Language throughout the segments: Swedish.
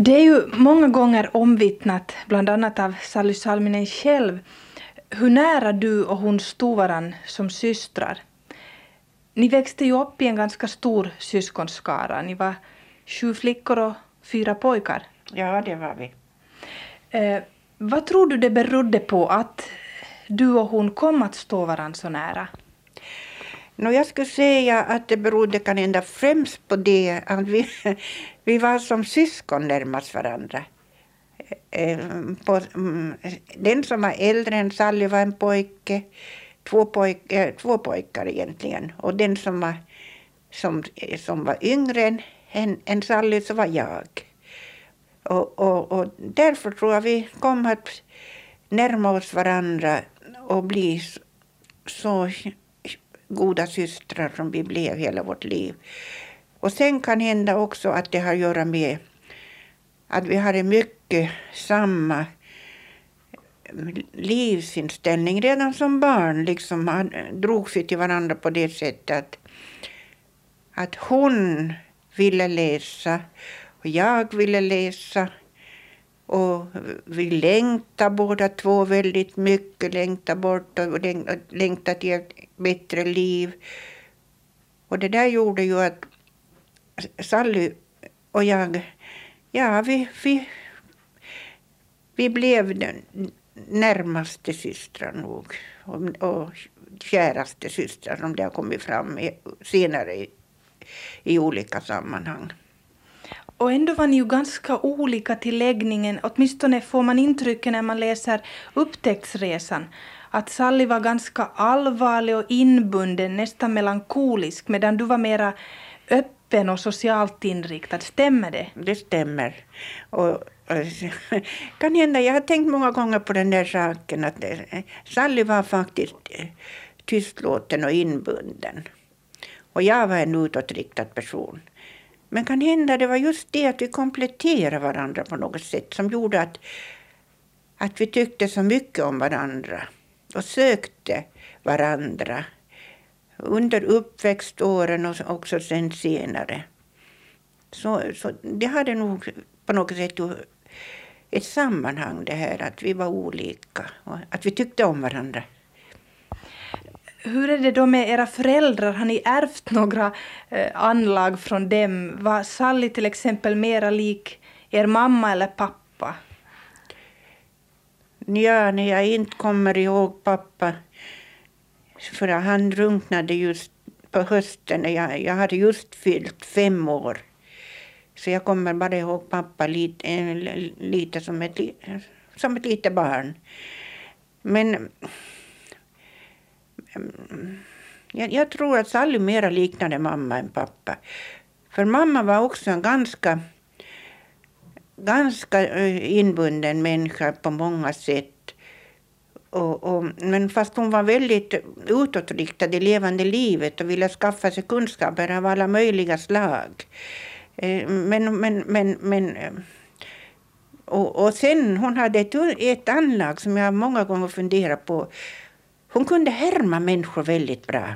Det är ju många gånger omvittnat, bland annat av Sally Salminen själv, hur nära du och hon stod varann som systrar. Ni växte ju upp i en ganska stor syskonskara. Ni var sju flickor och fyra pojkar. Ja, det var vi. Eh, vad tror du det berodde på att du och hon kom att stå varann så nära? No, jag skulle säga att det berodde kanhända främst på det att vi, vi var som syskon närmast varandra. Eh, eh, på, mm, den som var äldre än Sally var en pojke, två, pojk, eh, två pojkar egentligen. Och den som var, som, som var yngre än, än Sally så var jag. Och, och, och därför tror jag vi kom att närma oss varandra och bli så goda systrar som vi blev hela vårt liv. Och sen kan hända också att det har att göra med att vi hade mycket samma livsinställning redan som barn. Liksom drogs sig till varandra på det sättet att, att hon ville läsa och jag ville läsa. Och vi längtade båda två väldigt mycket, längtade bort och längtade till ett bättre liv. Och det där gjorde ju att Sally och jag, ja, vi, vi, vi blev den närmaste systrar nog. Och, och käraste systrar som det har kommit fram senare i, i olika sammanhang. Och ändå var ni ju ganska olika till läggningen, åtminstone får man intrycket när man läser Upptäcktsresan, att Sally var ganska allvarlig och inbunden, nästan melankolisk, medan du var mera öppen och socialt inriktad. Stämmer det? Det stämmer. Och, och, kan hända, jag har tänkt många gånger på den där saken att eh, Sally var faktiskt eh, tystlåten och inbunden. Och jag var en utåtriktad person. Men kan hända det var just det att vi kompletterade varandra på något sätt som gjorde att, att vi tyckte så mycket om varandra och sökte varandra under uppväxtåren och också sen senare. Så, så det hade nog på något sätt ett sammanhang det här att vi var olika och att vi tyckte om varandra. Hur är det då med era föräldrar? Har ni ärvt några eh, anlag från dem? Var Sally till exempel mera lik er mamma eller pappa? Ja, när jag inte kommer ihåg pappa. För han drunknade just på hösten. Jag, jag hade just fyllt fem år. Så jag kommer bara ihåg pappa lite, eh, lite som, ett, som ett litet barn. Men jag, jag tror att Sally mera liknade mamma än pappa. För mamma var också en ganska, ganska inbunden människa på många sätt. Och, och, men fast hon var väldigt utåtriktad i levande livet och ville skaffa sig kunskaper av alla möjliga slag. Eh, men, men, men, men och, och sen hon hade ett, ett anlag som jag många gånger funderat på. Hon kunde härma människor väldigt bra.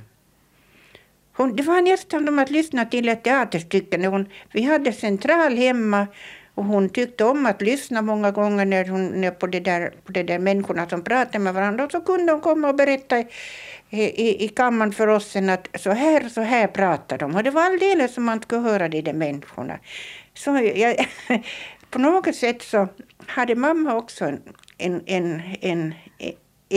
Hon, det var nästan som att lyssna till ett teaterstycke. När hon, vi hade central hemma och hon tyckte om att lyssna många gånger när hon, när på, det där, på det där människorna som pratade med varandra. Och så kunde hon komma och berätta i, i, i kammaren för oss sen att så här, så här pratar de. Och det var alldeles som man skulle höra de där människorna. Så jag, på något sätt så hade mamma också en, en, en, en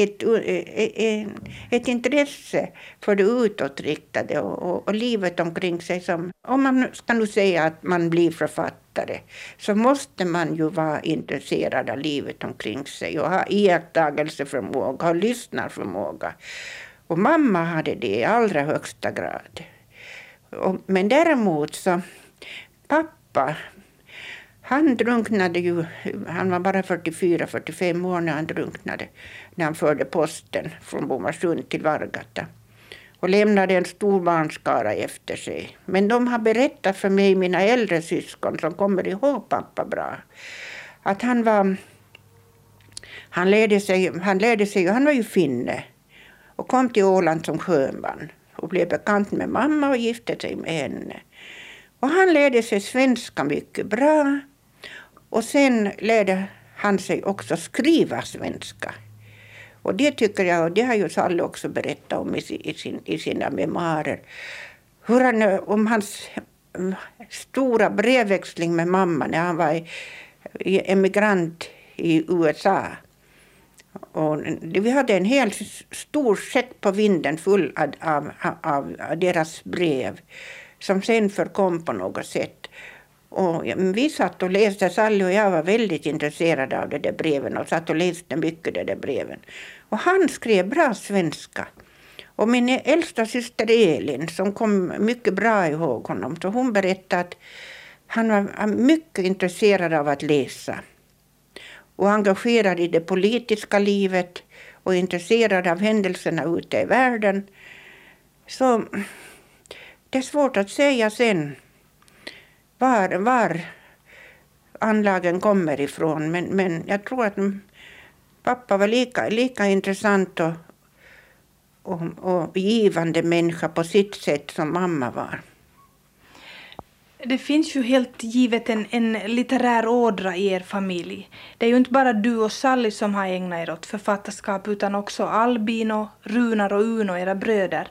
ett, e- e- ett intresse för det utåtriktade och, och, och, livet omkring sig. Som, om man ska nu säga att man blir författare så måste man ju vara intresserad av livet omkring sig och ha iakttagelseförmåga och lyssnarförmåga. Och mamma hade det i allra högsta grad. Och, men däremot så pappa han drunknade ju, han var bara 44-45 år när han drunknade, när han förde posten från Bomarsund till Vargata och lämnade en stor barnskara efter sig. Men de har berättat för mig, mina äldre syskon som kommer ihåg pappa bra, att han var... Han lärde sig, han lärde sig, han var ju finne och kom till Åland som sjöman och blev bekant med mamma och gifte sig med henne. Och han lärde sig svenska mycket bra och sen lärde han sig också skriva svenska. Och det tycker jag, och det har ju Sally också berättat om i, sin, i sina memoarer, hur han, om hans mm, stora brevväxling med mamma när han var emigrant i USA. Och vi hade en hel stor säck på vinden full av, av, av deras brev som sen förkom på något sätt. Och vi satt och läste, Sally och jag var väldigt intresserade av de där breven och satt och läste mycket de där breven. Och han skrev bra svenska. Och min äldsta syster Elin, som kom mycket bra ihåg honom, så hon berättade att han var mycket intresserad av att läsa och engagerad i det politiska livet och intresserad av händelserna ute i världen. Så det är svårt att säga sen var, var anlagen kommer ifrån. Men, men jag tror att pappa var lika, lika intressant och, och, och givande människa på sitt sätt som mamma var. Det finns ju helt givet en, en litterär ådra i er familj. Det är ju inte bara du och Sally som har ägnat er åt författarskap utan också Albin och Runar och Uno, era bröder.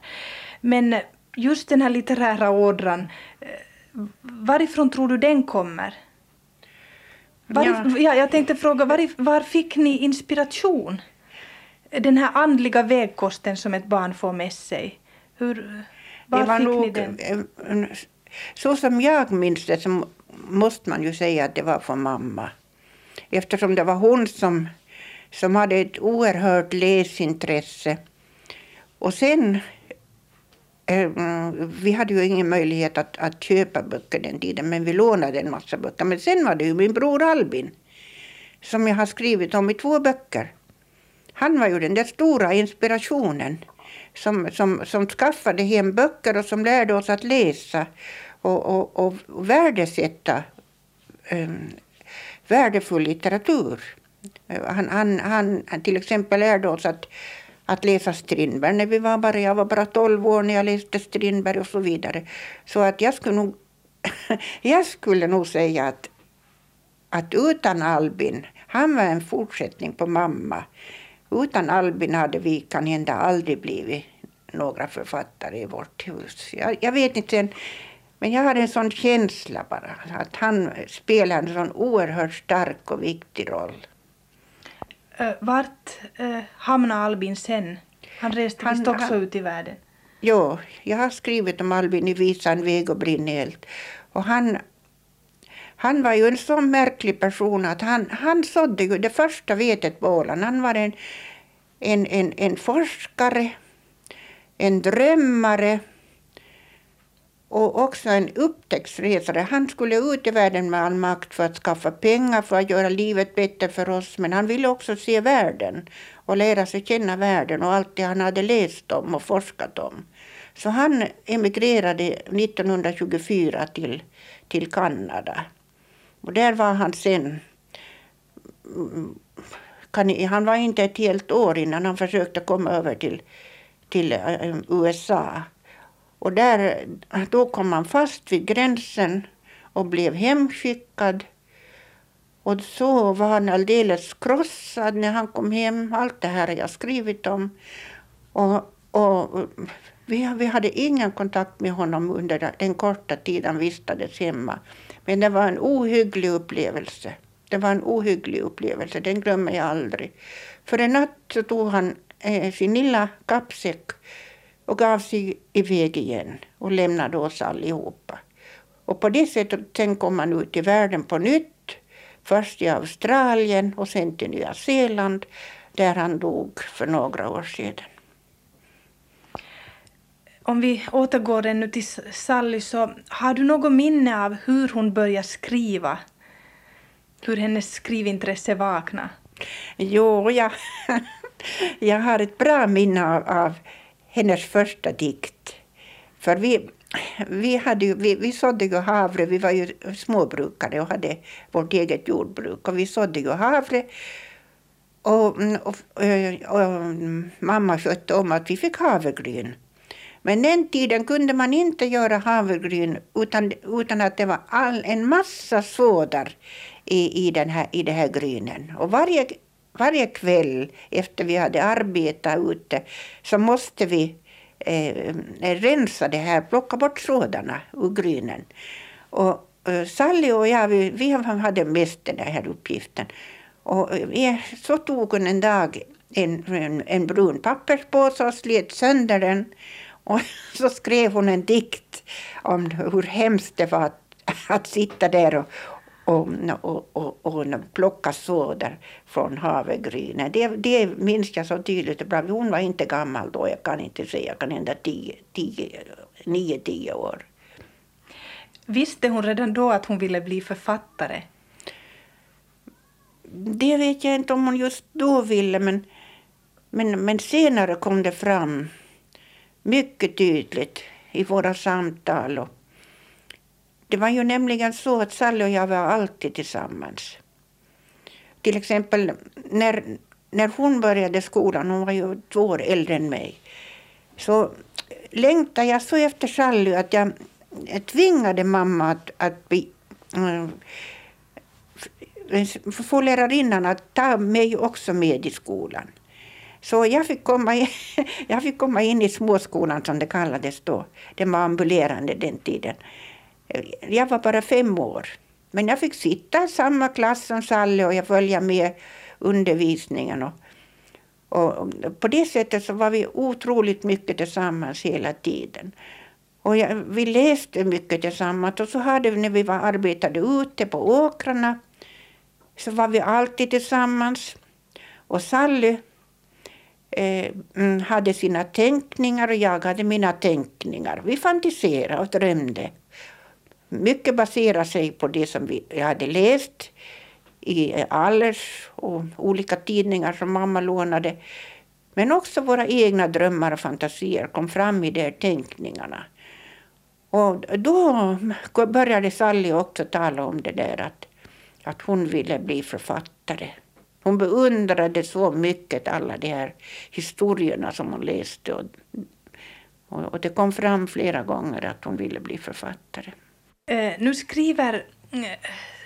Men just den här litterära ådran, eh, varifrån tror du den kommer? Varif, ja. ja. jag tänkte fråga, var, var fick ni inspiration? Den här andliga vägkosten som ett barn får med sig. Hur, var fick nog, ni den? Så som jag minns det så måste man ju säga att det var från mamma. Eftersom det var hon som, som hade ett oerhört läsintresse. Och sen eh, Eh, mm, vi hade ju ingen möjlighet att, att köpa böcker den tiden, men vi lånade en massa böcker. Men sen var det ju min bror Albin, som jag har skrivit om i två böcker. Han var ju den där stora inspirationen som, som, som skaffade hem böcker och som lärde oss att läsa och, och, och värdesätta um, värdefull litteratur. Eh, han, han, han till exempel lärde oss att, att läsa Strindberg när vi var bara, jag var bara 12 år när jag läste Strindberg och så vidare. Så att jag skulle nog, jag skulle nog säga att, att utan Albin, han var en fortsättning på mamma. Utan Albin hade vi kan hända aldrig blivit några författare i vårt hus. Jag, jag vet inte men jag har en sån känsla bara, att han spelar en sån oerhört stark och viktig roll. Eh, vart uh, hamnade Albin sen? Han reste han, visst också han, ut i världen? Jo, jag har skrivit om Albin i visan Väg och brinneld. Och han, han var ju en så märklig person att han, han sådde ju det första vetet på Åland. Han var en, en, en, en forskare, en drömmare och också en upptäcktsresare. Han skulle ut i världen med all makt för att skaffa pengar för att göra livet bättre för oss. Men han ville också se världen och lära sig känna världen och allt det han hade läst om och forskat om. Så han emigrerade 1924 till, till Kanada. Och där var han sen. Han var inte ett helt år innan han försökte komma över till, till eh, USA. Och där, då kom han fast vid gränsen och blev hemskickad. Och så var han alldeles krossad när han kom hem. Allt det här har jag skrivit om. Och, och vi, vi hade ingen kontakt med honom under den korta tid han vistades hemma. Men det var en ohygglig upplevelse. Det var en ohygglig upplevelse, den glömmer jag aldrig. För en natt så tog han eh, sin lilla kappsäck och gav sig iväg igen och lämnade oss allihopa. Och på det sättet sen kom han ut i världen på nytt. Först i Australien och sen till Nya Zeeland där han dog för några år sedan. Om vi återgår ännu till Sally så har du något minne av hur hon började skriva? Hur hennes skrivintresse vaknade? Jo, jag, jag har ett bra minne av, av hennes första dikt. För vi, vi, hade ju, vi, vi sådde ju havre, vi var ju småbrukare och hade vårt eget jordbruk. Och vi sådde ju havre. Och, och, och, och mamma skötte om att vi fick havregryn Men den tiden kunde man inte göra havregryn utan, utan att det var all, en massa sådar i, i, den här, i det här grynen. Och varje, varje kväll efter vi hade arbetat ute så måste vi eh, rensa det här, plocka bort sådana ur grynen. Och eh, Sally och jag, vi, vi hade mest den här uppgiften. Och eh, så tog hon en dag en, en, en brun papperspåse och slet sönder den. Och så skrev hon en dikt om hur hemskt det var att, att sitta där och, och, och, och, och plocka såder från havregrynen. Det, det minns jag så tydligt. Hon var inte gammal då, jag kan inte säga, kan hända tio, tio, nio, tio år. Visste hon redan då att hon ville bli författare? Det vet jag inte om hon just då ville, men, men, men senare kom det fram mycket tydligt i våra samtal. Och det var ju nämligen så att Sally och jag var alltid tillsammans. Till exempel när, när hon började skolan, hon var ju två år äldre än mig, så längtade jag så efter Sally att jag, tvingade mamma att, att bli, mm, få lärarinnan att ta mig också med i skolan. Så jag fick, komma in, jag fick komma in i småskolan som det kallades då. Den var ambulerande den tiden. Jag var bara fem år. Men jag fick sitta i samma klass som Salle och jag följde med undervisningen. Och, och på det sättet så var vi otroligt mycket tillsammans hela tiden. Och jag, vi läste mycket tillsammans och så hade vi när vi var arbetade ute på åkrarna så var vi alltid tillsammans. Och Sally eh, mm, hade sina tänkningar och jag hade mina tänkningar. Vi fantiserade och drömde. Mycket baserar sig på det som vi, jag hade läst i Allers och olika tidningar som mamma lånade. Men också våra egna drömmar och fantasier kom fram i de här tänkningarna. Och då började Sally också tala om det där att, att hon ville bli författare. Hon beundrade så mycket alla de här historierna som hon läste. Och, och det kom fram flera gånger att hon ville bli författare. Eh, nu skriver eh,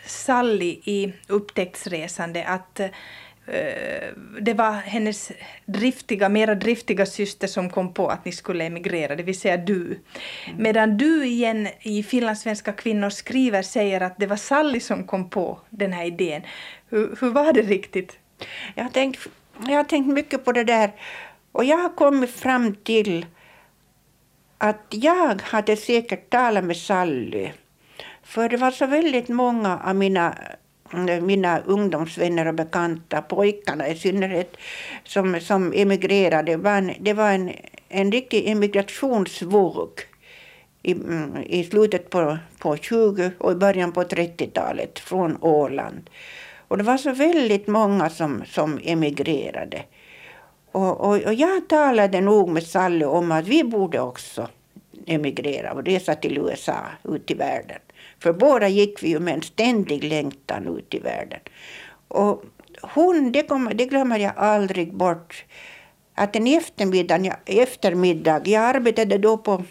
Sally i Upptäcktsresande att eh, det var hennes driftiga, mera driftiga syster som kom på att ni skulle emigrera, det vill säga du. Mm. Medan du igen i Finlandssvenska kvinnor skriver säger att det var Sally som kom på den här idén. Hur, hur var det riktigt? Jag har, tänkt, jag har tänkt mycket på det där och jag har kommit fram till att jag hade säkert talat med Sally för det var så väldigt många av mina, mina ungdomsvänner och bekanta, pojkarna i synnerhet, som, som emigrerade. Det var en, det var en, en riktig emigrationsvåg i, mm, i slutet på, på 20 och i början på 30-talet från Åland. Och det var så väldigt många som, som emigrerade. Och, och, och jag talade nog med Sally om att vi borde också emigrera och resa till USA, ut i världen. För båda gick vi ju med en ständig längtan ut i världen. Och hon, det, kom, det glömmer jag aldrig bort, att en eftermiddag, eftermiddag jag arbetade då på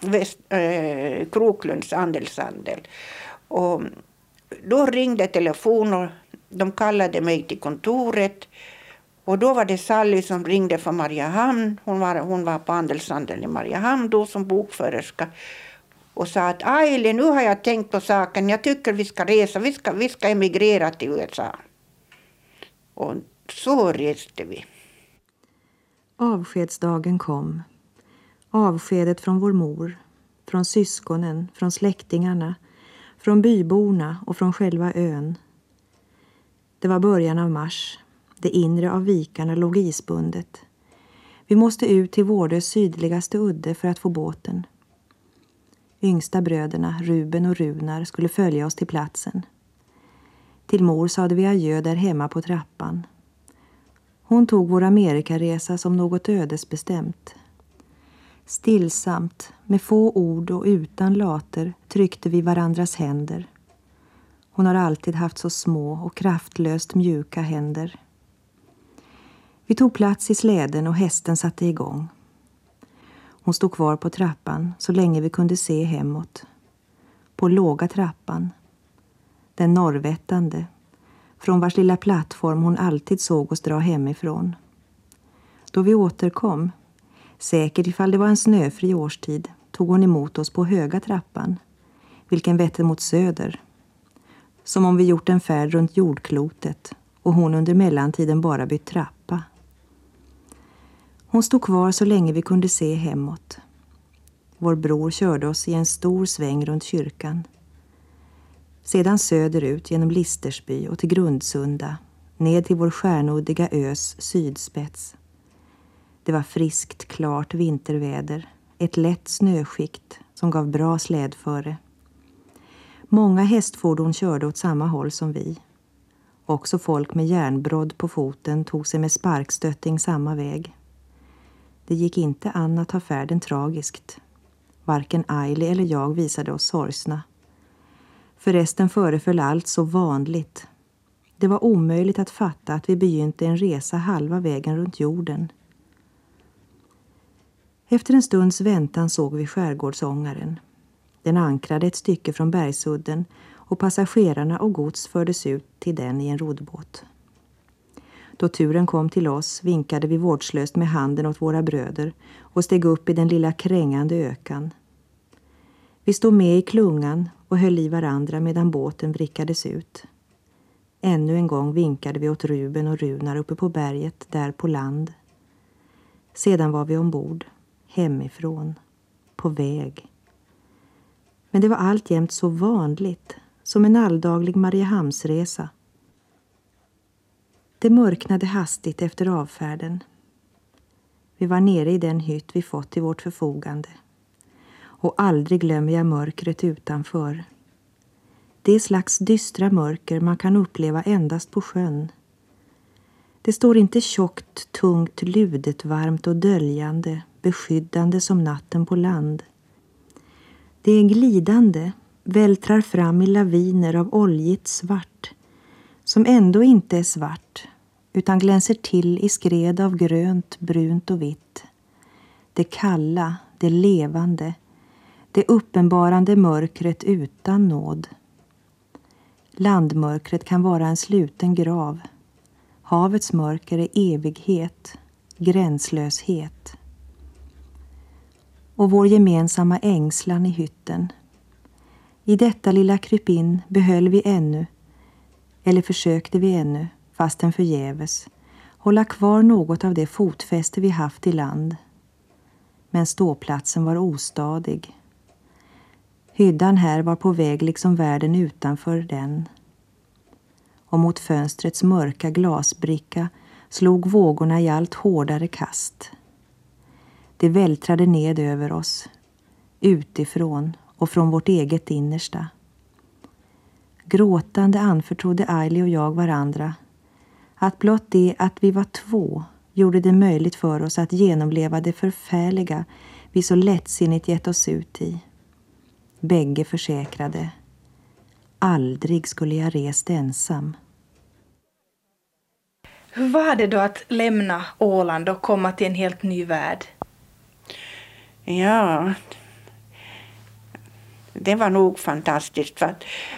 Väst, eh, Kroklunds andelshandel. Och då ringde telefonen och de kallade mig till kontoret. Och då var det Sally som ringde från Mariehamn. Hon var, hon var på andelshandeln i Mariehamn då som bokförerska och sa att Aili, nu har jag tänkt på saken, jag tycker vi ska resa, vi ska, vi ska emigrera till USA. Och så reste vi. Avskedsdagen kom. Avskedet från vår mor, från syskonen, från släktingarna, från byborna och från själva ön. Det var början av mars. Det inre av vikarna låg isbundet. Vi måste ut till Vårdös sydligaste udde för att få båten yngsta bröderna Ruben och Runar skulle följa oss till platsen. Till mor sade vi adjö där hemma på trappan. Hon tog vår Amerikaresa som något ödesbestämt. Stillsamt, med få ord och utan later tryckte vi varandras händer. Hon har alltid haft så små och kraftlöst mjuka händer. Vi tog plats i släden och hästen satte igång. Hon stod kvar på trappan så länge vi kunde se hemåt. På låga trappan. Den norrvättande, från vars lilla plattform hon alltid såg oss dra hemifrån. Då vi återkom, säkert ifall det var en snöfri årstid, tog hon emot oss på höga trappan, vilken vette mot söder. Som om vi gjort en färd runt jordklotet och hon under mellantiden bara bytt trapp. Hon stod kvar så länge vi kunde se hemåt. Vår bror körde oss i en stor sväng runt kyrkan. Sedan söderut genom Listersby och till Grundsunda, ned till vår stjärnuddiga ös sydspets. Det var friskt, klart vinterväder, ett lätt snöskikt som gav bra slädföre. Många hästfordon körde åt samma håll som vi. Också folk med järnbrodd på foten tog sig med sparkstötting samma väg. Det gick inte an att ha färden tragiskt. Varken Aili eller jag visade oss sorgsna. Förresten föreföll allt så vanligt. Det var omöjligt att fatta att vi begynte en resa halva vägen runt jorden. Efter en stunds väntan såg vi skärgårdsångaren. Den ankrade ett stycke från bergsudden och passagerarna och gods fördes ut till den i en roddbåt. Då turen kom till oss vinkade vi vårdslöst med handen åt våra bröder och steg upp i den lilla krängande ökan. Vi stod med i klungan och höll i varandra medan båten vrickades ut. Ännu en gång vinkade vi åt Ruben och Runar uppe på berget, där på land. Sedan var vi ombord, hemifrån, på väg. Men det var alltjämt så vanligt, som en alldaglig Mariehamnsresa. Det mörknade hastigt efter avfärden. Vi var nere i den hytt vi fått till vårt förfogande. Och aldrig glömmer jag mörkret utanför. Det slags dystra mörker man kan uppleva endast på sjön. Det står inte tjockt, tungt, ludet, varmt och döljande, beskyddande som natten på land. Det är glidande, vältrar fram i laviner av oljigt svart som ändå inte är svart utan glänser till i skred av grönt, brunt och vitt. Det kalla, det levande, det uppenbarande mörkret utan nåd. Landmörkret kan vara en sluten grav. Havets mörker är evighet, gränslöshet. Och vår gemensamma ängslan i hytten. I detta lilla krypin behöll vi ännu, eller försökte vi ännu, fastän förgäves, hålla kvar något av det fotfäste vi haft i land. Men ståplatsen var ostadig. Hyddan här var på väg liksom världen utanför den. Och mot fönstrets mörka glasbricka slog vågorna i allt hårdare kast. Det vältrade ned över oss, utifrån och från vårt eget innersta. Gråtande anförtrodde Aili och jag varandra att blott det att vi var två gjorde det möjligt för oss att genomleva det förfärliga vi så lättsinnigt gett oss ut i. Bägge försäkrade. Aldrig skulle jag rest ensam. Hur var det då att lämna Åland och komma till en helt ny värld? Ja, det var nog fantastiskt.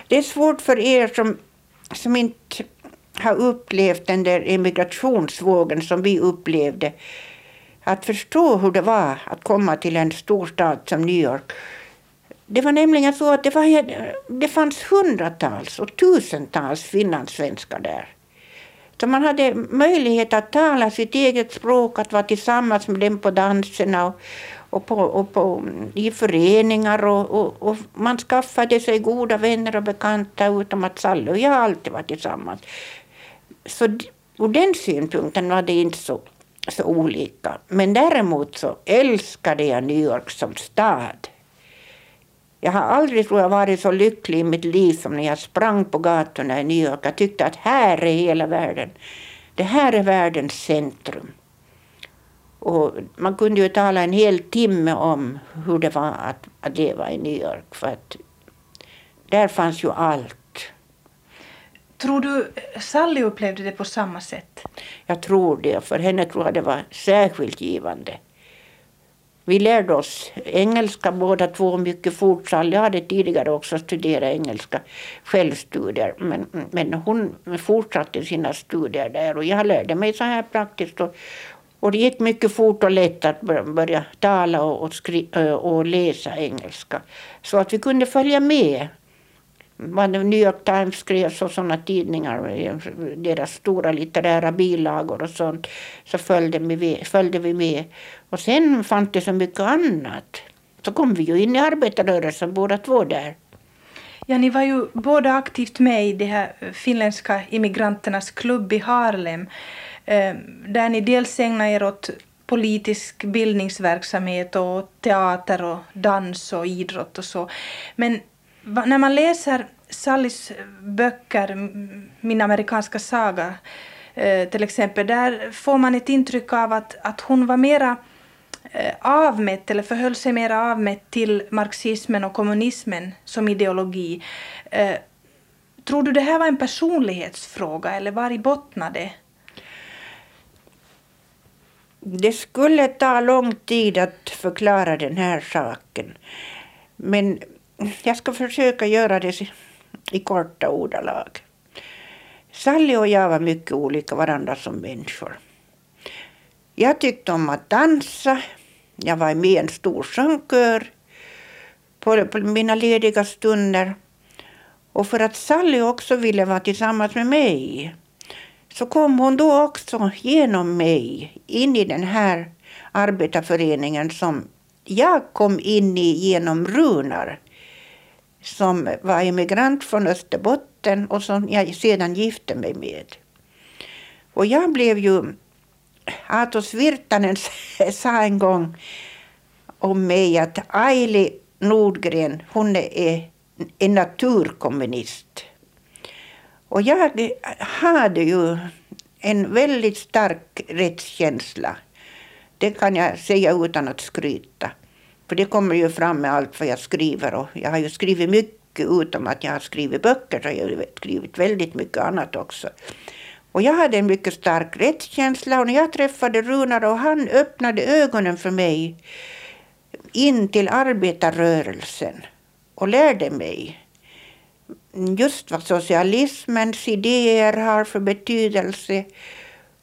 Det är svårt för er som, som inte har upplevt den där emigrationsvågen som vi upplevde. Att förstå hur det var att komma till en storstad som New York. Det var nämligen så att det, var, det fanns hundratals och tusentals finlandssvenskar där. Så man hade möjlighet att tala sitt eget språk, att vara tillsammans med dem på danserna och, och, på, och på, i föreningar. Och, och, och, man skaffade sig goda vänner och bekanta utom att Sally och jag alltid var tillsammans. Så ur den synpunkten var det inte så, så olika. Men däremot så älskade jag New York som stad. Jag har aldrig tror jag, varit så lycklig i mitt liv som när jag sprang på gatorna i New York. Jag tyckte att här är hela världen. Det här är världens centrum. Och man kunde ju tala en hel timme om hur det var att, att leva i New York. För att där fanns ju allt. Tror du Sally upplevde det på samma sätt? Jag tror det. För henne tror jag det var särskilt givande. Vi lärde oss engelska båda två mycket fort. Sally hade tidigare också studerat engelska självstudier. Men, men hon fortsatte sina studier där och jag lärde mig så här praktiskt. Och, och det gick mycket fort och lätt att börja tala och, och, skri- och läsa engelska. Så att vi kunde följa med vad New York Times skrevs och sådana tidningar, eh, deras stora litterära bilagor och sånt, så följde vi, följde vi med. Och sen fanns det så mycket annat. Så kom vi ju in i arbetarrörelsen båda två där. Ja, ni var ju båda aktivt med i de här finländska immigranternas klubb i Harlem, eh, där ni dels ägnade er åt politisk bildningsverksamhet och teater och dans och idrott och så. Men när man läser Sallys böcker, Min amerikanska saga eh, till exempel, där får man ett intryck av att, att hon var mera eh, avmätt eller förhöll sig mera avmätt till marxismen och kommunismen som ideologi. Eh, tror du det här var en personlighetsfråga eller var i bottnade? Det skulle ta lång tid att förklara den här saken. Men jag ska försöka göra det i korta ordalag. Sally och jag var mycket olika varandra som människor. Jag tyckte om att dansa. Jag var med i en stor sångkör på, på mina lediga stunder. Och för att Sally också ville vara tillsammans med mig så kom hon då också genom mig in i den här arbetarföreningen som jag kom in i genom Runar som var emigrant från Österbotten och som jag sedan gifte mig med. Och jag blev ju... Atos Virtanen sa en gång om mig att Aili Nordgren, hon är en naturkommunist. Och jag hade ju en väldigt stark rättskänsla. Det kan jag säga utan att skryta. För det kommer ju fram med allt vad jag skriver och jag har ju skrivit mycket utom att jag har skrivit böcker så jag har skrivit väldigt mycket annat också. Och jag hade en mycket stark rättskänsla och när jag träffade Runar och han öppnade ögonen för mig in till arbetarrörelsen och lärde mig just vad socialismens idéer har för betydelse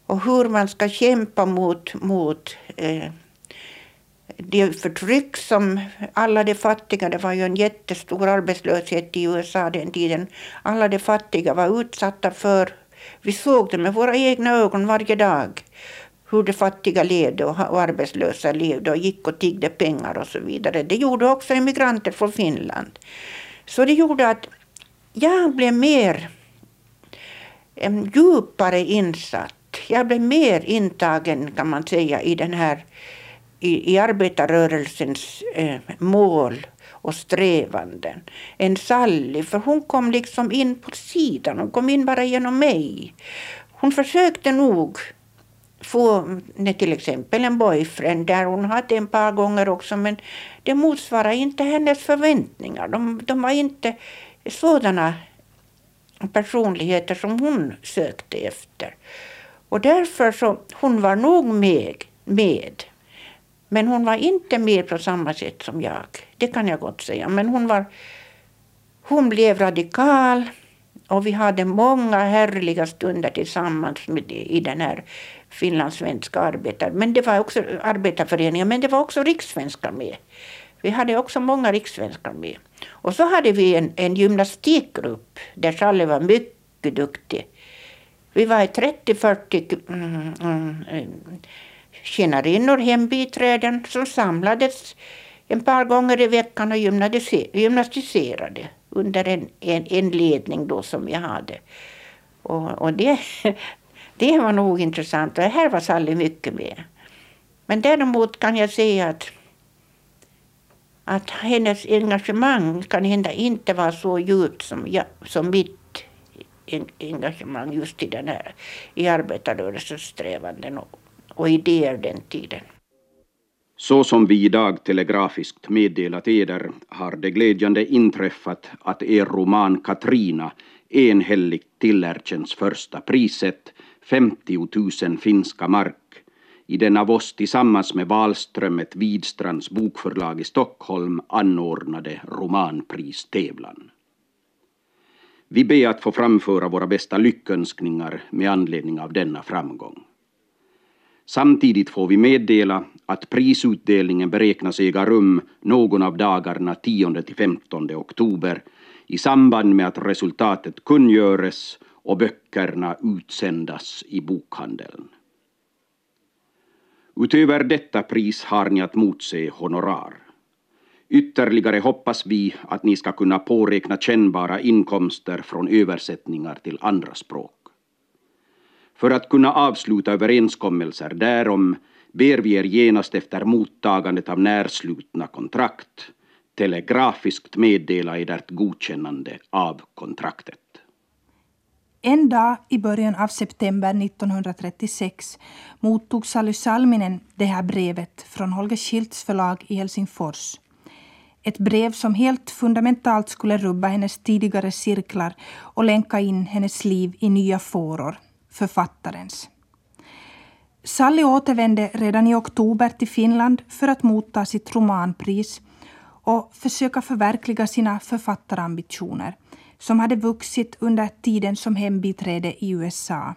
och hur man ska kämpa mot, mot eh, det förtryck som alla de fattiga, det var ju en jättestor arbetslöshet i USA den tiden, alla de fattiga var utsatta för. Vi såg det med våra egna ögon varje dag hur de fattiga levde och arbetslösa levde och gick och tiggde pengar och så vidare. Det gjorde också emigranter från Finland. Så det gjorde att jag blev mer en djupare insatt. Jag blev mer intagen kan man säga i den här i, i arbetarrörelsens eh, mål och strävanden En Sally, för hon kom liksom in på sidan, hon kom in bara genom mig. Hon försökte nog få till exempel en boyfriend där hon hade en par gånger också men det motsvarade inte hennes förväntningar. De, de var inte sådana personligheter som hon sökte efter. Och därför så hon var nog med, med men hon var inte med på samma sätt som jag. Det kan jag gott säga. Men hon, var, hon blev radikal och vi hade många härliga stunder tillsammans med, i den här finlandssvenska arbetar. Men det var också arbetarföreningen, men det var också rikssvenskar med. Vi hade också många rikssvenskar med. Och så hade vi en, en gymnastikgrupp där Challe var mycket duktig. Vi var 30-40 mm, mm, tjänarinnor, hembiträden som samlades en par gånger i veckan och gymnastiserade under en, en, en ledning då som vi hade. Och, och det, det var nog intressant och här var Sally mycket med. Men däremot kan jag säga att, att hennes engagemang kan hända inte var så djupt som, jag, som mitt engagemang just i den här i arbetarrörelsens strävanden och, idéer den tiden. Så som vi idag telegrafiskt meddelat eder har det glädjande inträffat att er roman Katrina enhälligt tillerkänns första priset 50 000 finska mark i den av oss tillsammans med Wahlströmet Widstrands bokförlag i Stockholm anordnade romanpristävlan. Vi ber att få framföra våra bästa lyckönskningar med anledning av denna framgång. Samtidigt får vi meddela att prisutdelningen beräknas äga rum någon av dagarna 10 15 oktober i samband med att resultatet kungöres och böckerna utsändas i bokhandeln. Utöver detta pris har ni att motse honorar. Ytterligare hoppas vi att ni ska kunna påräkna kännbara inkomster från översättningar till andra språk. För att kunna avsluta överenskommelser därom ber vi er genast efter mottagandet av närslutna kontrakt telegrafiskt meddela ert godkännande av kontraktet. En dag i början av september 1936 mottog Sally Salminen det här brevet från Holger Schilds förlag i Helsingfors. Ett brev som helt fundamentalt skulle rubba hennes tidigare cirklar och länka in hennes liv i nya fåror, författarens. Sally återvände redan i oktober till Finland för att motta sitt romanpris och försöka förverkliga sina författarambitioner som hade vuxit under tiden som hembiträde i USA.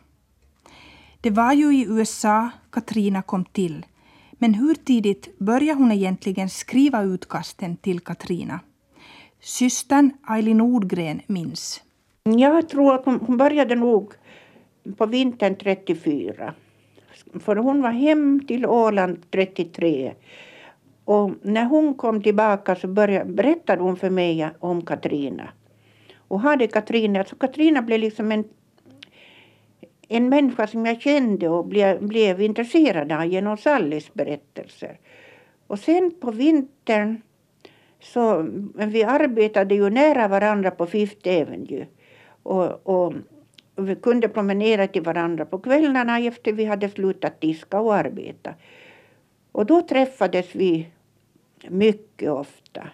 Det var ju i USA Katrina kom till, men hur tidigt började hon egentligen skriva utkasten till Katrina? Systern Eileen Nordgren minns. Jag tror att hon, började nog på vintern 34. För hon var hem till Åland 33. Och när hon kom tillbaka så började, berättade hon för mig om Katrina. Och hade Katrina, alltså Katrina blev liksom en, en människa som jag kände och blev, blev intresserad av genom Sallys berättelser. Och sen på vintern så vi arbetade ju nära varandra på Fifth Avenue. Och, och, vi kunde promenera till varandra på kvällarna efter vi hade slutat diska och arbeta. Och då träffades vi mycket ofta.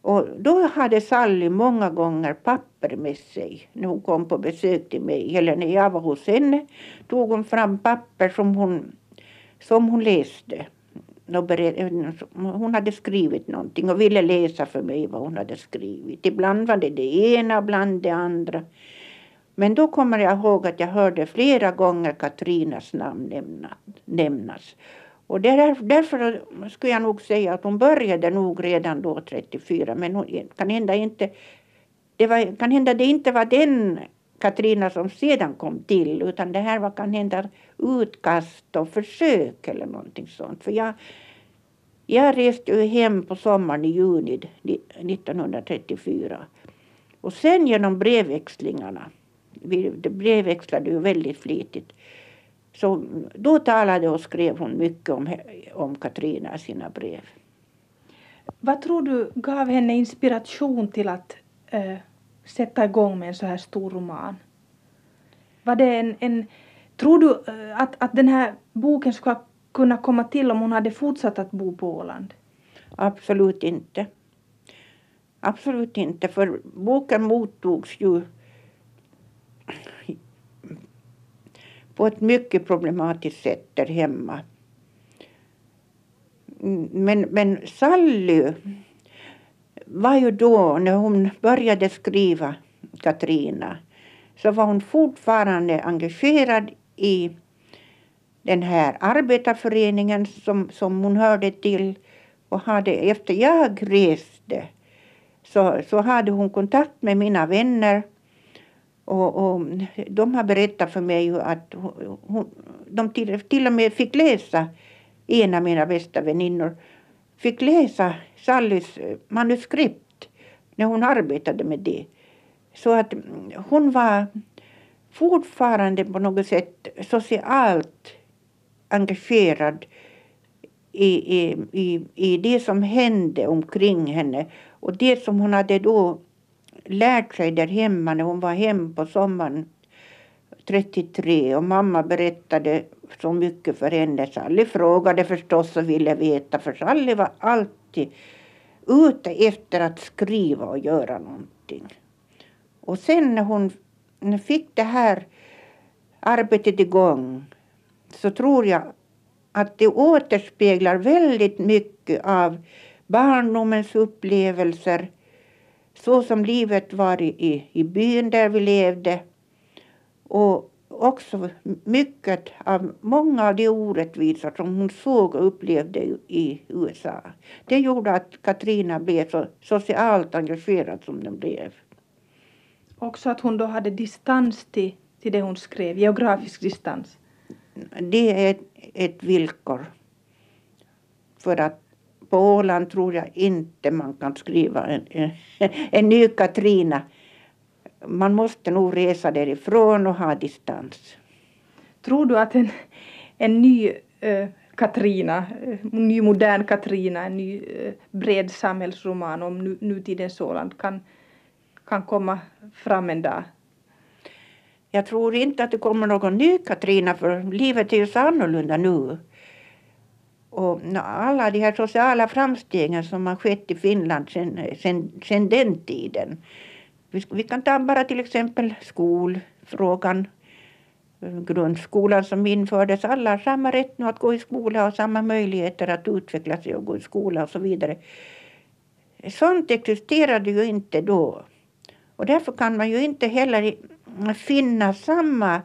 Och då hade Sally många gånger papper med sig när hon kom på besök till mig. Eller när jag var hos henne tog hon fram papper som hon, som hon läste. Hon hade skrivit någonting och ville läsa för mig vad hon hade skrivit. Ibland var det det ena, ibland det andra. Men då kommer jag ihåg att jag hörde flera gånger Katrinas namn nämnas. Och där, därför skulle jag nog säga att hon började nog redan då 34 men hon, kan hända inte det var, kan hända det inte var den Katrina som sedan kom till utan det här var kan hända utkast och försök eller någonting sånt. För jag, jag reste ju hem på sommaren i juni 1934 och sen genom brevväxlingarna, vi brevväxlade ju väldigt flitigt, så då talade och skrev hon mycket om, om Katrina i sina brev. Vad tror du gav henne inspiration till att äh, sätta igång med en så här stor roman? Var det en, en tror du äh, att, att den här boken skulle kunna komma till om hon hade fortsatt att bo på Åland? Absolut inte. Absolut inte, för boken mottogs ju på ett mycket problematiskt sätt där hemma. Men, men Sally var ju då, när hon började skriva Katrina, så var hon fortfarande engagerad i den här arbetarföreningen som, som hon hörde till. Och hade, efter jag reste så, så hade hon kontakt med mina vänner och, och de har berättat för mig att hon, de till, till och med fick läsa, en av mina bästa väninnor fick läsa Sallys eh, manuskript när hon arbetade med det. Så att mm, hon var fortfarande på något sätt socialt engagerad i, i, i, i det som hände omkring henne och det som hon hade då lärt sig där hemma när hon var hem på sommaren 33 och mamma berättade så mycket för henne. Sally frågade förstås och ville veta för Sally var alltid ute efter att skriva och göra någonting. Och sen när hon fick det här arbetet igång så tror jag att det återspeglar väldigt mycket av barndomens upplevelser så som livet var i, i byn där vi levde och också mycket av många av de orättvisor som hon såg och upplevde i USA. Det gjorde att Katrina blev så socialt engagerad som den blev. Också att hon då hade distans till, till det hon skrev, geografisk distans. Det är ett, ett villkor. För att på Åland tror jag inte man kan skriva en, en, en ny Katrina. Man måste nog resa därifrån och ha distans. Tror du att en, en ny äh, Katrina, en ny modern Katrina, en ny äh, bred samhällsroman om nu, nutidens Åland kan, kan komma fram en dag? Jag tror inte att det kommer någon ny Katrina för livet är ju så annorlunda nu. Och alla de här sociala framstegen som har skett i Finland sen, sen, sen den tiden. Vi, vi kan ta bara till exempel skolfrågan. Grundskolan som infördes. Alla har samma rätt nu att gå i skola och samma möjligheter att utveckla sig och gå i skola och så vidare. Sånt existerade ju inte då. Och därför kan man ju inte heller finna samma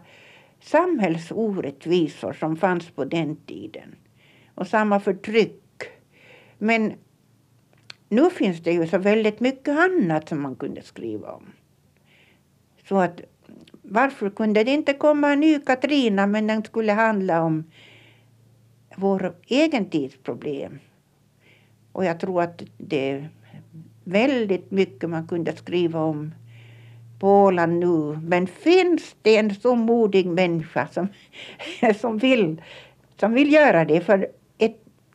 samhällsorättvisor som fanns på den tiden och samma förtryck. Men nu finns det ju så väldigt mycket annat som man kunde skriva om. Så att varför kunde det inte komma en ny Katrina men den skulle handla om vår egen tids problem. Och jag tror att det är väldigt mycket man kunde skriva om på Åland nu. Men finns det en så modig människa som, som, vill, som vill göra det? För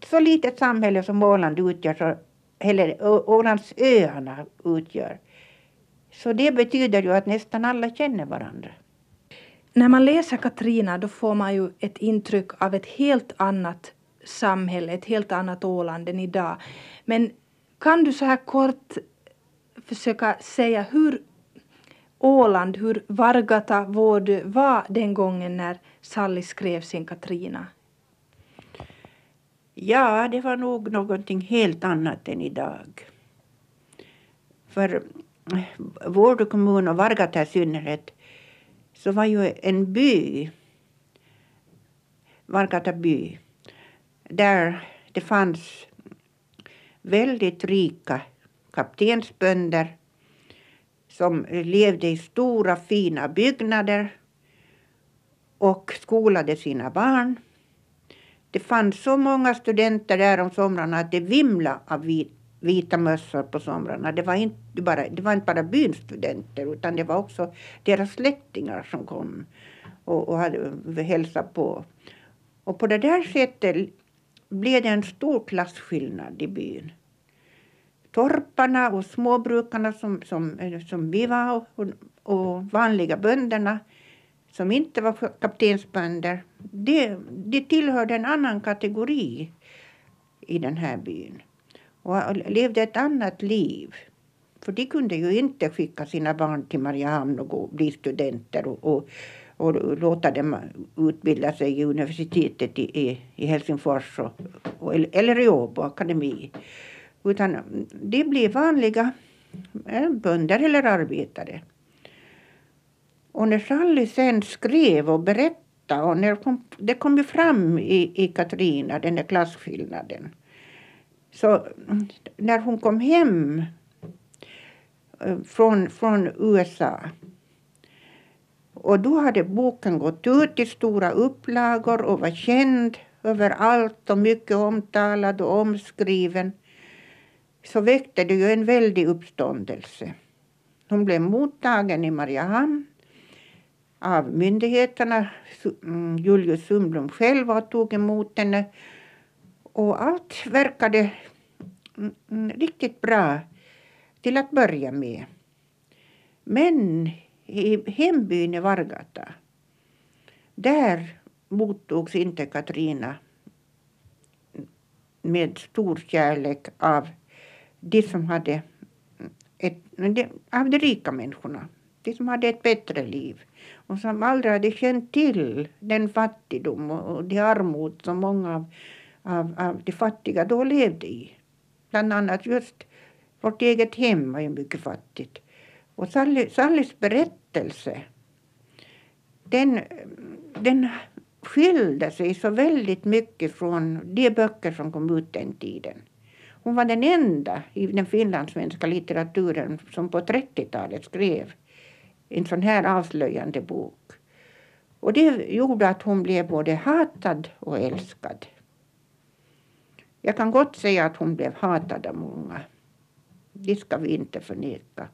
så litet samhälle som Åland utgör, så, eller Ålandsöarna utgör, så det betyder ju att nästan alla känner varandra. När man läser Katrina då får man ju ett intryck av ett helt annat samhälle, ett helt annat Åland än idag. Men kan du så här kort försöka säga hur Åland, hur Vargata Vårdö var den gången när Sally skrev sin Katrina? Ja, det var nog någonting helt annat än idag. För eh, Vårdö kommun och Vargata i synnerhet så var ju en by, Vargata by, där det fanns väldigt rika kaptensbönder som levde i stora fina byggnader och skolade sina barn. Det fanns så många studenter där om somrarna att det vimlade av vita mössor på somrarna. Det var, inte bara, det var inte bara byns studenter utan det var också deras släktingar som kom och, och hade hälsat på. Och på det där sättet blev det en stor klasskillnad i byn. Torparna och småbrukarna som, som, som vi var och, och vanliga bönderna som inte var kaptensbönder, de, de tillhörde en annan kategori i den här byn och levde ett annat liv. För de kunde ju inte skicka sina barn till Mariehamn och gå, bli studenter och, och, och låta dem utbilda sig i universitetet i, i Helsingfors och, och, eller i Åbo akademi. Utan de blev vanliga eh, bönder eller arbetare. Och när Sally sen skrev och berättade och när kom, det kom ju fram i, i Katrina, den där klasskillnaden. Så när hon kom hem eh, från, från USA och då hade boken gått ut i stora upplagor och var känd överallt och mycket omtalad och omskriven så väckte det ju en väldig uppståndelse. Hon blev mottagen i Mariehamn av myndigheterna. Mm, Julius Sundblom själv var, tog emot henne. Och allt verkade mm, mm, riktigt bra till att börja med. Men i hembyn i Vargata, där mottogs inte Katrina med stor kärlek av de som hade ett, av de rika människorna, de som hade ett bättre liv. och som aldrig hade känt till den fattigdom och det armod som många av, av, av de fattiga då levde i. Bland annat just vårt eget hem var ju mycket fattigt. Och Sally, Sallys berättelse den, den skilde sig så väldigt mycket från de böcker som kom ut den tiden. Hon var den enda i den finlandssvenska litteraturen som på 30-talet skrev en sån här avslöjande bok. Och det gjorde att hon blev både hatad och älskad. Jag kan gott säga att hon blev hatad av många. Det ska vi inte förneka.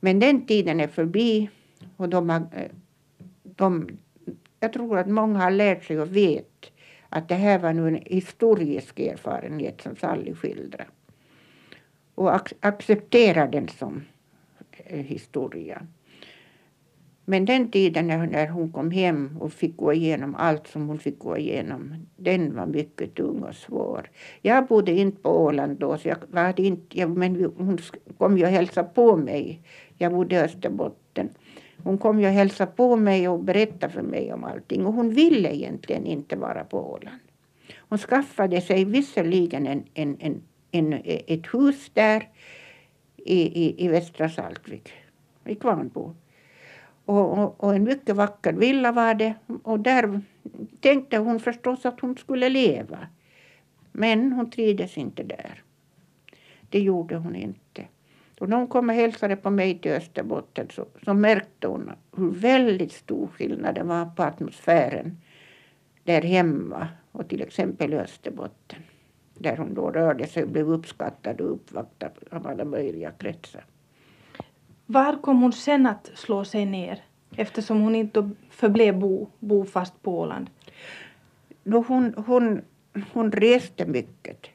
Men den tiden är förbi och de har, eh, de, jag tror att många har lärt sig och vet att det här var nu en historisk erfarenhet som Sally skildrar. Och ac accepterar den som eh, historia. Men den tiden när hon kom hem och fick gå igenom allt som hon fick gå igenom, den var mycket tung och svår. Jag bodde inte på Åland då, så jag var inte, jag, men hon kom ju och hälsade på mig. Jag bodde i Österbotten. Hon kom ju och hälsade på mig och berättade för mig om allting. Och hon ville egentligen inte vara på Åland. Hon skaffade sig visserligen en, en, en, en ett hus där i, i, i Västra Saltvik, i Kvarnbo. Och, och, och, en mycket vacker villa var det. Och där tänkte hon förstås att hon skulle leva. Men hon trivdes inte där. Det gjorde hon inte. Och när hon kom och hälsade på mig till Österbotten så, så märkte hon hur väldigt stor skillnaden var på atmosfären där hemma och till exempel i Österbotten. Där hon då rörde sig och blev uppskattad och uppvaktad av alla möjliga kretsar. Var kom hon sen att slå sig ner eftersom hon inte förblev bo, bofast på Åland? No, hon, hon, hon reste mycket.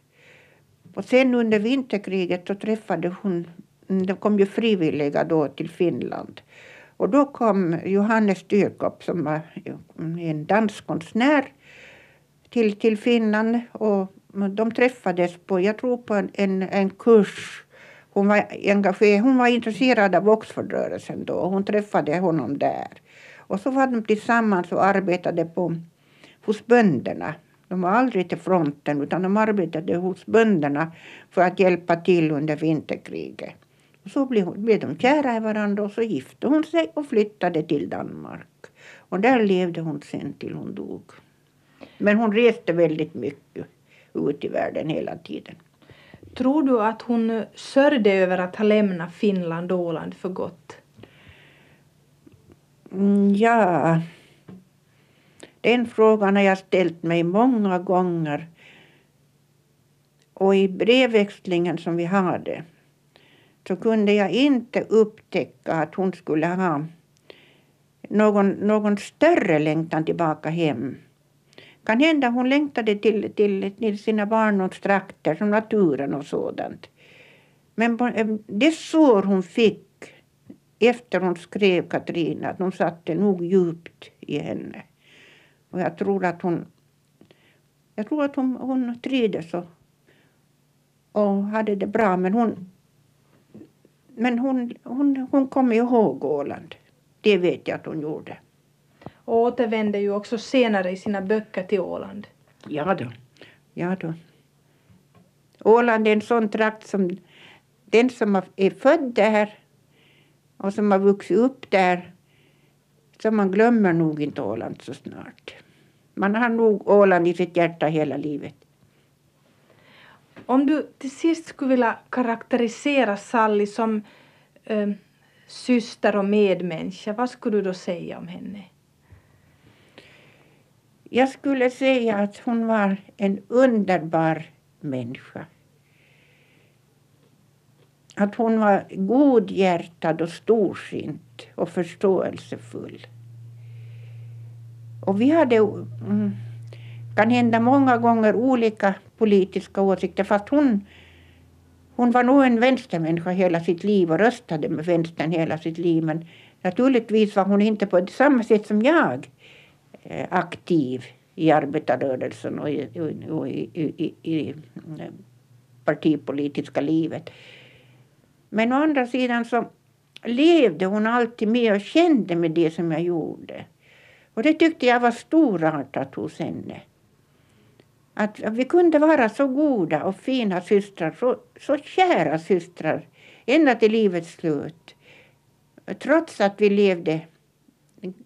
Och sen under vinterkriget så träffade hon, det kom ju frivilliga då till Finland. Och då kom Johannes Dyrkop som var en danskonstnär till, till Finland och de träffades på, jag tror på en, en, en kurs hon var, engagerad, hon var intresserad av Oxfordrörelsen då och hon träffade honom där. Och så var de tillsammans och arbetade på, hos bönderna. De var aldrig till fronten utan de arbetade hos bönderna för att hjälpa till under vinterkriget. Och så blev, blev de kära i varandra och så gifte hon sig och flyttade till Danmark. Och där levde hon sen till hon dog. Men hon reste väldigt mycket ut i världen hela tiden. Tror du att hon sörjde över att ha lämnat Finland och Åland för gott? Mm, ja, den frågan har jag ställt mig många gånger. Och i brevväxlingen som vi hade så kunde jag inte upptäcka att hon skulle ha någon, någon större längtan tillbaka hem. Kan hända hon längtade till, till, till sina barndomstrakter som naturen och sådant. Men det sår hon fick efter hon skrev Katrina, att hon satte nog djupt i henne. Och jag tror att hon, jag tror att hon, hon trivdes och, och hade det bra. Men hon, men hon, hon, hon kom ihåg Åland. Det vet jag att hon gjorde och återvände ju också senare i sina böcker till Åland. Ja då. Ja då. Åland är en sån trakt som den som är född där och som har vuxit upp där så man glömmer nog inte Åland så snart. Man har nog Åland i sitt hjärta hela livet. Om du till sist skulle vilja karaktärisera Sally som eh, syster och medmänniska, vad skulle du då säga om henne? Jag skulle säga att hon var en underbar människa. Att hon var godhjärtad och storsint och förståelsefull. Och vi hade mm, kan hända många gånger olika politiska åsikter fast hon, hon var nog en vänstermänniska hela sitt liv och röstade med vänstern hela sitt liv men naturligtvis var hon inte på samma sätt som jag Eh, aktiv i arbetarrörelsen och i, och i, i, i eh, partipolitiska livet. Men å andra sidan så levde hon alltid med och kände med det som jag gjorde. Och det tyckte jag var storartat hos henne. Att vi kunde vara så goda och fina systrar, så, så kära systrar, ända till livets slut. Trots att vi levde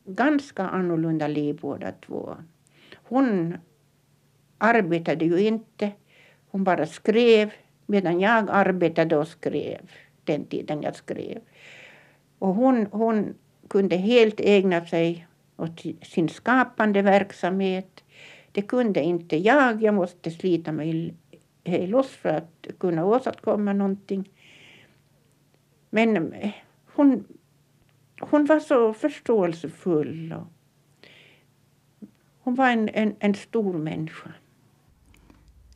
ganska annorlunda liv båda två. Hon arbetade ju inte, hon bara skrev medan jag arbetade och skrev den tiden jag skrev. Och hon, hon kunde helt ägna sig åt sin skapande verksamhet. Det kunde inte jag. Jag måste slita mig loss för att kunna åstadkomma någonting. Men hon, hon var så förståelsefull. Och hon var en, en, en stor människa.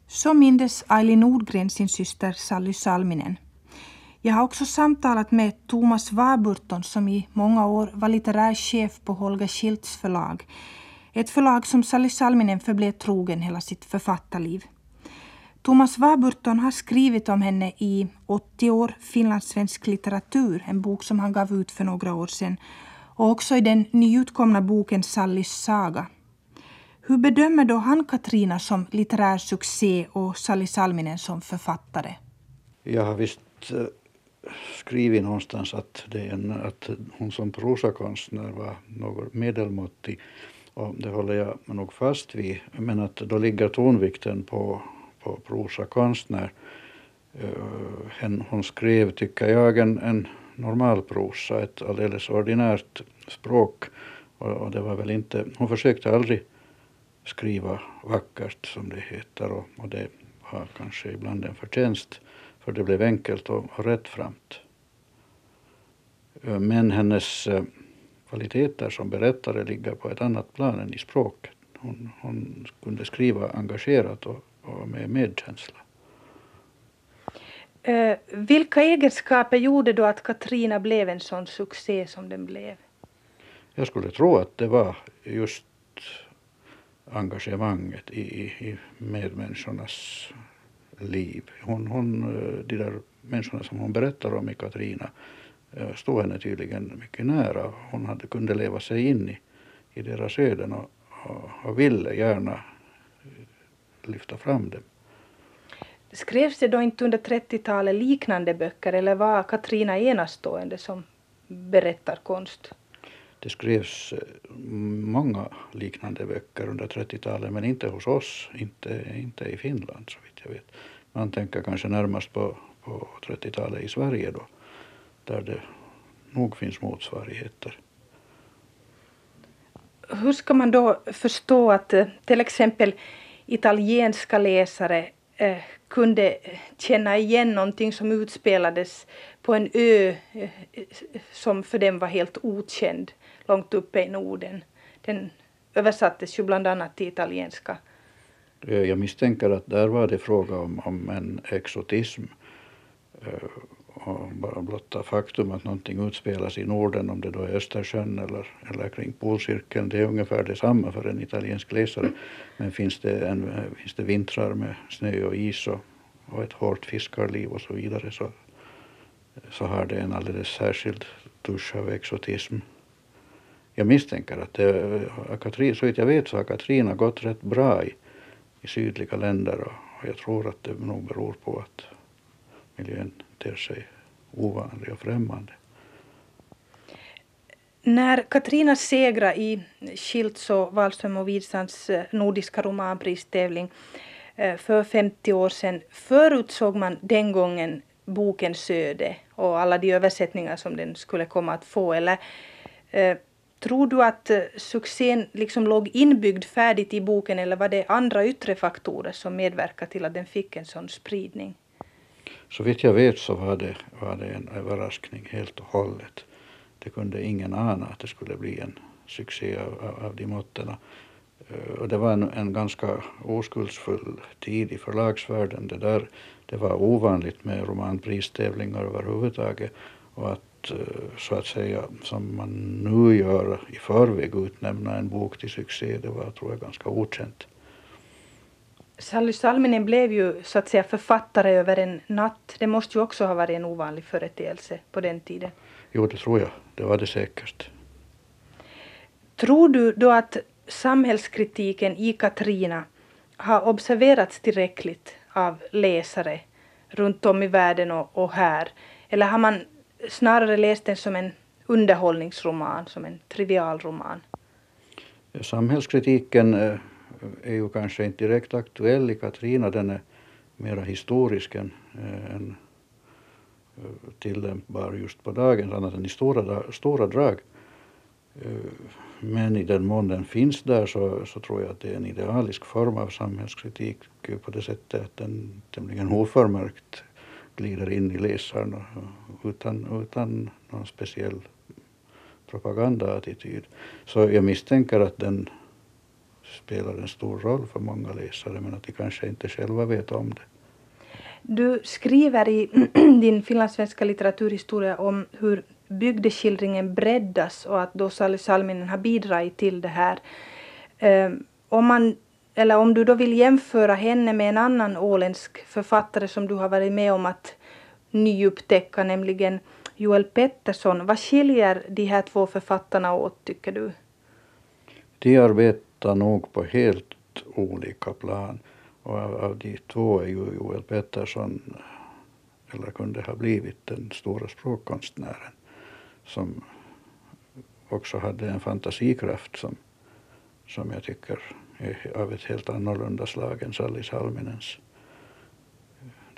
Så mindes Aili Nordgren sin syster Sally Salminen. Jag har också samtalat med Thomas Warburton som i många år var litterär chef på Holger Schilds förlag. Ett förlag som Sally Salminen förblev trogen hela sitt författarliv. Thomas Warburton har skrivit om henne i 80 år finlandssvensk litteratur, en bok som han gav ut för några år sedan, och också i den nyutkomna boken Sallys saga. Hur bedömer då han Katrina som litterär succé och Sally Salminen som författare? Jag har visst eh, skrivit någonstans att, det en, att hon som prosakonstnär var något medelmåttig och det håller jag nog fast vid. Men att då ligger tonvikten på, prosakonstnär. Uh, eh, hon skrev, tycker jag, en, en normal prosa, ett alldeles ordinärt språk. Och, och, det var väl inte, hon försökte aldrig skriva vackert som det heter och, och det var kanske ibland en förtjänst för det blev enkelt och, och rättframt. Eh, men hennes eh, kvaliteter som berättare ligger på ett annat plan än i språket. Hon, hon kunde skriva engagerat och, och med medkänsla. Uh, vilka egenskaper gjorde då att Katrina blev en sån succé som den blev? Jag skulle tro att det var just engagemanget i, i medmänniskornas liv. Hon, hon, eh, de där människorna som hon berättar om i Katrina eh, stod henne tydligen mycket nära. Hon hade, kunde leva sig in i, i deras öden och, och, och ville gärna eh, lyfta fram dem. Skrevs det då inte under 30-talet liknande böcker eller var Katrina enastående som berättarkonst? Det skrevs många liknande böcker under 30-talet men inte hos oss, inte, inte i Finland så vitt jag vet. Man tänker kanske närmast på, på 30-talet i Sverige då, där det nog finns motsvarigheter. Hur ska man då förstå att eh, till exempel italienska läsare eh, kunde känna igen någonting som utspelades på en ö eh, som för dem var helt okänd långt uppe i Norden. Den översattes ju bland annat till italienska. Eh, jag misstänker att där var det fråga om, om en exotism. Eh, och bara blotta faktum att någonting utspelas i Norden, om det då är Östersjön eller, eller kring polcirkeln, det är ungefär detsamma för en italiensk läsare. Men finns det, en, finns det vintrar med snö och is och, och ett hårt fiskarliv och så vidare så, så har det en alldeles särskild dusch av exotism jag misstänker att det, eh, Katrin, så vitt jag vet så har Katrina gått rätt bra i, i sydliga länder och, och jag tror att det nog beror på att miljön ter sig ovanlig och främmande. När Katrina segrade i Schilds och Wahlström och Widsands eh, nordiska romanpristävling eh, för 50 år sedan förutsåg man den gången bokens öde och alla de översättningar som den skulle komma att få? Eller eh, Tror du att eh, succén liksom låg inbyggd färdigt i boken eller var det andra yttre faktorer som medverkade till att den fick en sån spridning? Så vitt jag vet så var det, var det en överraskning helt och hållet. Det kunde ingen ana att det skulle bli en succé av, av, av de måtten. Eh, och det var en, en ganska oskuldsfull tid i förlagsvärlden. Det, där, det var ovanligt med romanpristävlingar överhuvudtaget och att eh, så att säga som man nu gör i förväg utnämna en bok till succé, det var tror jag ganska okänt. Sally Salminen blev ju så att säga författare över en natt. Det måste ju också ha varit en ovanlig företeelse på den tiden. Jo, det tror jag. Det var det säkert. Tror du då att samhällskritiken i Katrina har observerats tillräckligt av läsare runt om i världen och, och här? Eller har man snarare läst den som en underhållningsroman, som en trivialroman? Samhällskritiken eh, är ju kanske inte direkt aktuell i Katrina, den är mera historisk än, eh, än eh, tillämpbar just på dagen, annat än i stora, stora drag. Eh, men i den mån den finns där så, så tror jag att det är en idealisk form av samhällskritik på det sättet att den tämligen oförmärkt glider in i läsaren utan, utan någon speciell propagandaattityd. Så jag misstänker att den spelar en stor roll för många läsare men att de kanske inte själva vet om det. Du skriver i din finlandssvenska litteraturhistoria om hur bygdeskildringen breddas och att då Sally Salminen har bidragit till det här. Um, om, man, eller om du då vill jämföra henne med en annan åländsk författare som du har varit med om att nyupptäcka, nämligen Joel Pettersson. Vad skiljer de här två författarna åt, tycker du? De arbetar nog på helt olika plan. Och av, av de två är ju Joel Pettersson, eller kunde ha blivit den stora språkkonstnären, som också hade en fantasikraft som, som jag tycker är av ett helt annorlunda slag än Sally Salminens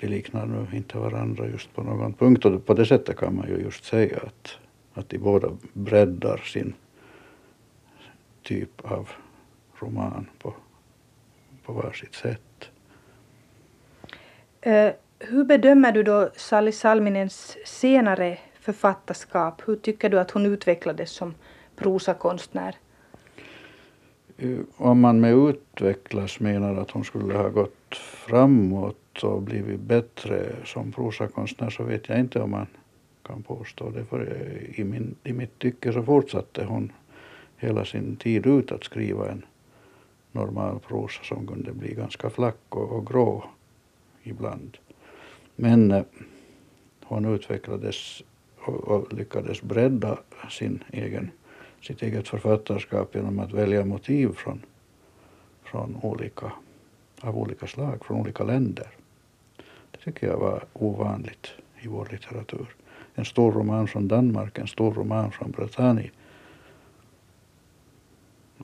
de liknar nu inte varandra just på någon punkt och på det sättet kan man ju just säga att, att de båda breddar sin typ av roman på, på varsitt sätt. Uh, hur bedömer du då Sally Salminens senare författarskap? Hur tycker du att hon utvecklades som prosakonstnär? Uh, om man med utvecklas menar att hon skulle ha gått framåt och blivit bättre som prosakonstnär så vet jag inte om man kan påstå det. För i, min, i mitt tycke så fortsatte hon hela sin tid ut att skriva en normal prosa som kunde bli ganska flack och, och grå ibland. Men eh, hon utvecklades och, och, lyckades bredda sin egen, sitt eget författarskap genom att välja motiv från, från olika, av olika slag, från olika länder Det tycker jag var ovanligt i vår litteratur. En stor roman från Danmark, en stor roman från Bretagne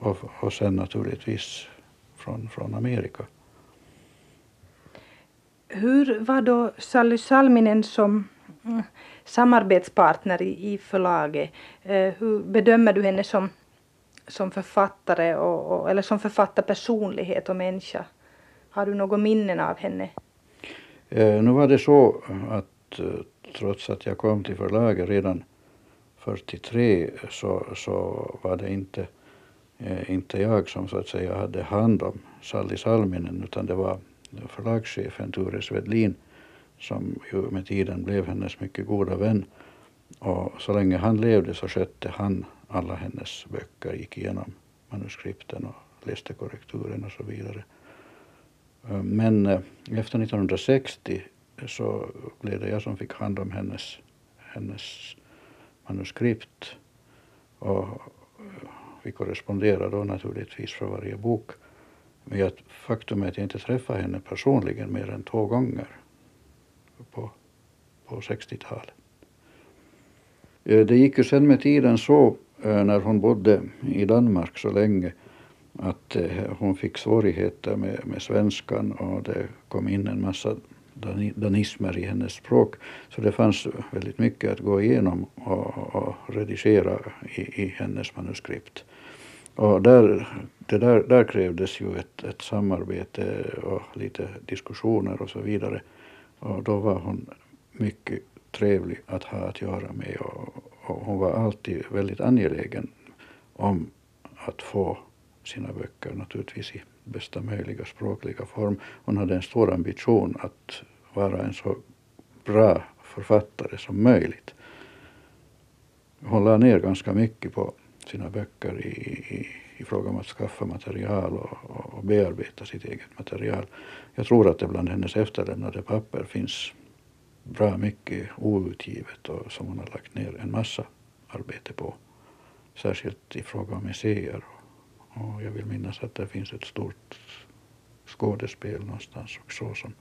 och, och sen naturligtvis från, från Amerika. Hur var då Sally Salminen som mm, samarbetspartner i, i förlaget? Eh, hur bedömer du henne som, som författare och, och, eller som författarpersonlighet och människa? Har du något minnen av henne? Eh, nu var det så att eh, trots att jag kom till förlaget redan 43 så, så var det inte, eh, inte jag som så att säga hade hand om Sally Salminen utan det var förlagschefen Ture Svedlin som ju med tiden blev hennes mycket goda vän. Och så länge han levde så skötte han alla hennes böcker, gick igenom manuskripten och läste korrekturen och så vidare. Eh, men eh, efter 1960 så blev det jag som fick hand om hennes, hennes manuskript. Och eh, vi korresponderade då naturligtvis för varje bok. Men jag, faktum är att jag inte träffade henne personligen mer än två gånger på, på 60-talet. Eh, det gick ju sen med tiden så eh, när hon bodde i Danmark så länge att eh, hon fick svårigheter med, med svenskan och det kom in en massa danismer i hennes språk. Så det fanns väldigt mycket att gå igenom och, och redigera i, i, hennes manuskript. Och där, det där, där krävdes ju ett, ett samarbete och lite diskussioner och så vidare. Och då var hon mycket trevlig att ha att göra med och, och hon var alltid väldigt angelägen om att få sina böcker naturligtvis i bästa möjliga språkliga form. Hon hade en stor ambition att vara en så bra författare som möjligt. Hon la ner ganska mycket på sina böcker i, i, i fråga om att skaffa material och, och, bearbeta sitt eget material. Jag tror att det bland hennes efterlämnade papper finns bra mycket outgivet och som hon har lagt ner en massa arbete på. Särskilt i fråga om museer. Och jag vill minnas att det finns ett stort skådespel någonstans också som,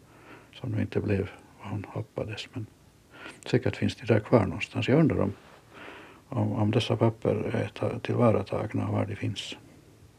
som nu inte blev vad hon hoppades. Men säkert finns det där kvar någonstans. Jag undrar om, om, om dessa papper är tillvaratagna och var de finns.